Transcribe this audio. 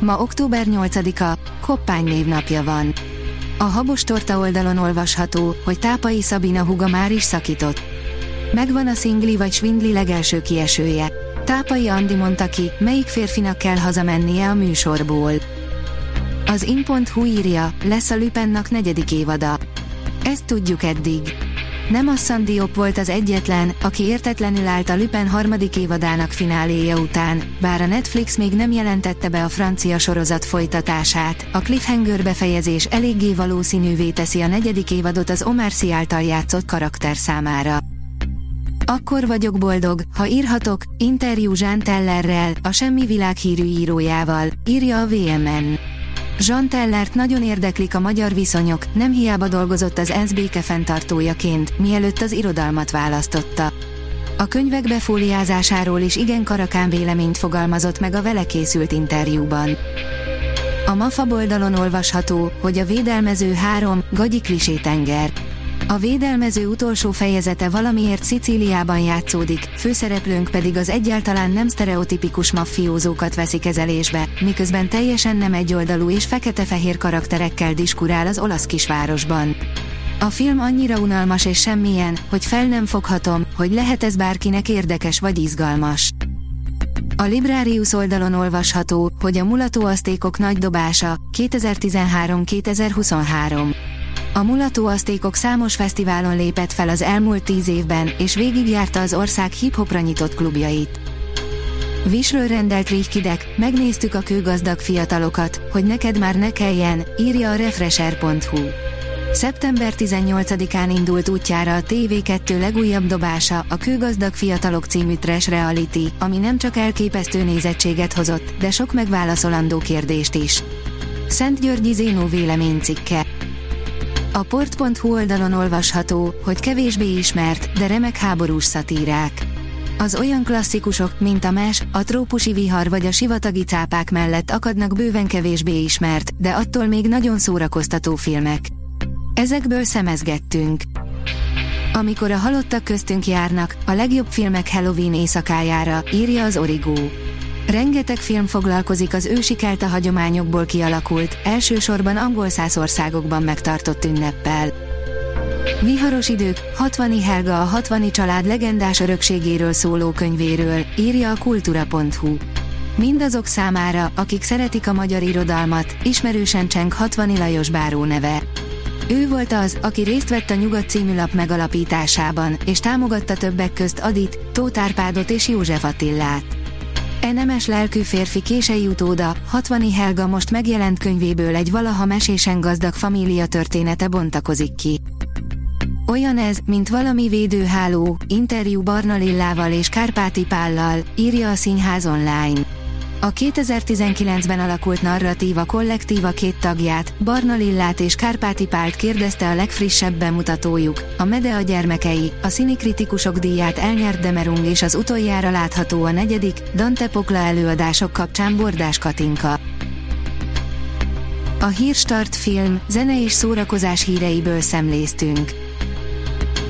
Ma október 8-a, Koppány névnapja van. A Habos Torta oldalon olvasható, hogy Tápai Szabina huga már is szakított. Megvan a szingli vagy svindli legelső kiesője. Tápai Andi mondta ki, melyik férfinak kell hazamennie a műsorból. Az in.hu írja, lesz a Lüpennak negyedik évada. Ezt tudjuk eddig. Nem a Sandiop volt az egyetlen, aki értetlenül állt a Lupin harmadik évadának fináléja után, bár a Netflix még nem jelentette be a francia sorozat folytatását, a cliffhanger befejezés eléggé valószínűvé teszi a negyedik évadot az Omar Sy által játszott karakter számára. Akkor vagyok boldog, ha írhatok, interjú Jean Tellerrel, a semmi világhírű írójával, írja a VMN. Jean Tellert nagyon érdeklik a magyar viszonyok, nem hiába dolgozott az ENSZ békefenntartójaként, mielőtt az irodalmat választotta. A könyvek befóliázásáról is igen karakán véleményt fogalmazott meg a vele készült interjúban. A MAFA oldalon olvasható, hogy a védelmező három, gagyi klisé tenger. A védelmező utolsó fejezete valamiért Szicíliában játszódik, főszereplőnk pedig az egyáltalán nem sztereotipikus maffiózókat veszi kezelésbe, miközben teljesen nem egyoldalú és fekete-fehér karakterekkel diskurál az olasz kisvárosban. A film annyira unalmas és semmilyen, hogy fel nem foghatom, hogy lehet ez bárkinek érdekes vagy izgalmas. A Librarius oldalon olvasható, hogy a mulatóasztékok nagy dobása 2013-2023. A mulató asztékok számos fesztiválon lépett fel az elmúlt tíz évben, és végigjárta az ország hip-hopra nyitott klubjait. Visről rendelt Rihkidek, megnéztük a kőgazdag fiatalokat, hogy neked már ne kelljen, írja a Refresher.hu. Szeptember 18-án indult útjára a TV2 legújabb dobása, a Kőgazdag Fiatalok című trash reality, ami nem csak elképesztő nézettséget hozott, de sok megválaszolandó kérdést is. Szent Györgyi Zénó véleménycikke a port.hu oldalon olvasható, hogy kevésbé ismert, de remek háborús szatírák. Az olyan klasszikusok, mint a MES, a trópusi vihar vagy a sivatagi cápák mellett akadnak bőven kevésbé ismert, de attól még nagyon szórakoztató filmek. Ezekből szemezgettünk. Amikor a halottak köztünk járnak, a legjobb filmek Halloween éjszakájára, írja az Origó. Rengeteg film foglalkozik az ősikelta hagyományokból kialakult, elsősorban angol száz országokban megtartott ünneppel. Viharos idők, 60 Helga a 60 család legendás örökségéről szóló könyvéről, írja a kultura.hu. Mindazok számára, akik szeretik a magyar irodalmat, ismerősen cseng 60 Lajos Báró neve. Ő volt az, aki részt vett a Nyugat című lap megalapításában, és támogatta többek közt Adit, Tóth Árpádot és József Attillát. Enemes lelkű férfi kései utóda, 60 Helga most megjelent könyvéből egy valaha mesésen gazdag família története bontakozik ki. Olyan ez, mint valami védőháló, interjú Barna Lillával és Kárpáti Pállal, írja a Színház online. A 2019-ben alakult narratíva kollektíva két tagját, Barna Lillát és Kárpáti Pált kérdezte a legfrissebb bemutatójuk, a Medea gyermekei, a színikritikusok díját elnyert Demerung és az utoljára látható a negyedik, Dante Pokla előadások kapcsán Bordás Katinka. A Hírstart film, zene és szórakozás híreiből szemléztünk.